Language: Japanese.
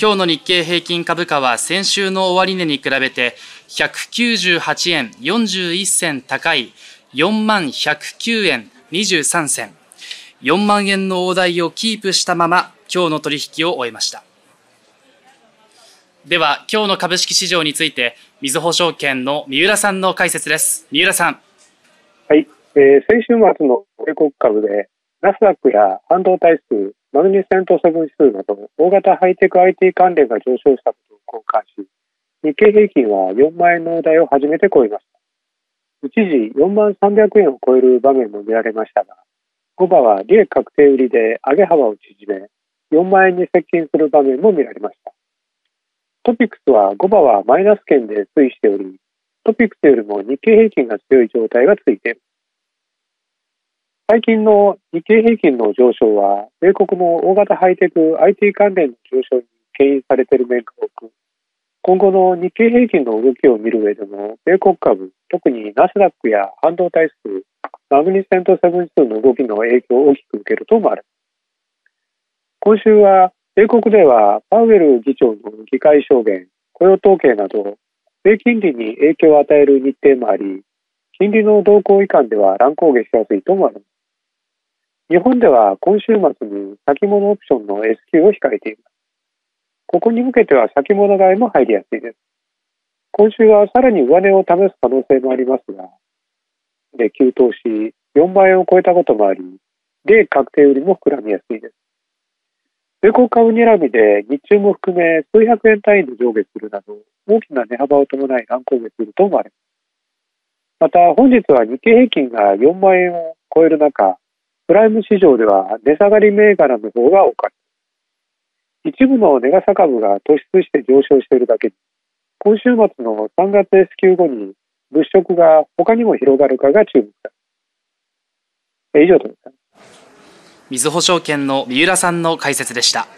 今日の日経平均株価は先週の終値に比べて198円41銭高い4万109円23銭。4万円の大台をキープしたまま今日の取引を終えました。では今日の株式市場についてみずほ証券の三浦さんの解説です。三浦さん。はい、えー、先週末の米国株でナスダックや半導体数マグニセントセブン指数など大型ハイテク IT 関連が上昇したことを交換し、日経平均は4万円の台を初めて超えました。一時4万300円を超える場面も見られましたが、5場は利益確定売りで上げ幅を縮め、4万円に接近する場面も見られました。トピックスは5場はマイナス圏で推移しており、トピックスよりも日経平均が強い状態が続いている。最近の日経平均の上昇は、米国の大型ハイテク IT 関連の上昇に牽引されている面が多く、今後の日経平均の動きを見る上でも、米国株、特にナスダックや半導体数、マグニセントセブン指数の動きの影響を大きく受けると思われます。今週は、米国ではパウエル議長の議会証言、雇用統計など、米金利に影響を与える日程もあり、金利の動向以下では乱高下しやすいと思われます。日本では今週末に先物オプションの S q を控えています。ここに向けては先物買いも入りやすいです。今週はさらに上値を試す可能性もありますが、で急投資4万円を超えたこともあり、で確定売りも膨らみやすいです。米国株にらみで日中も含め数百円単位で上下するなど大きな値幅を伴い乱高下すると思われます。また本日は日経平均が4万円を超える中、プライム市場では値下がり銘柄の方が多かった。一部の値傘株が突出して上昇しているだけに、今週末の3月 S q 後に物色が他にも広がるかが注目だ。以上とみずほ証券の三浦さんの解説でした。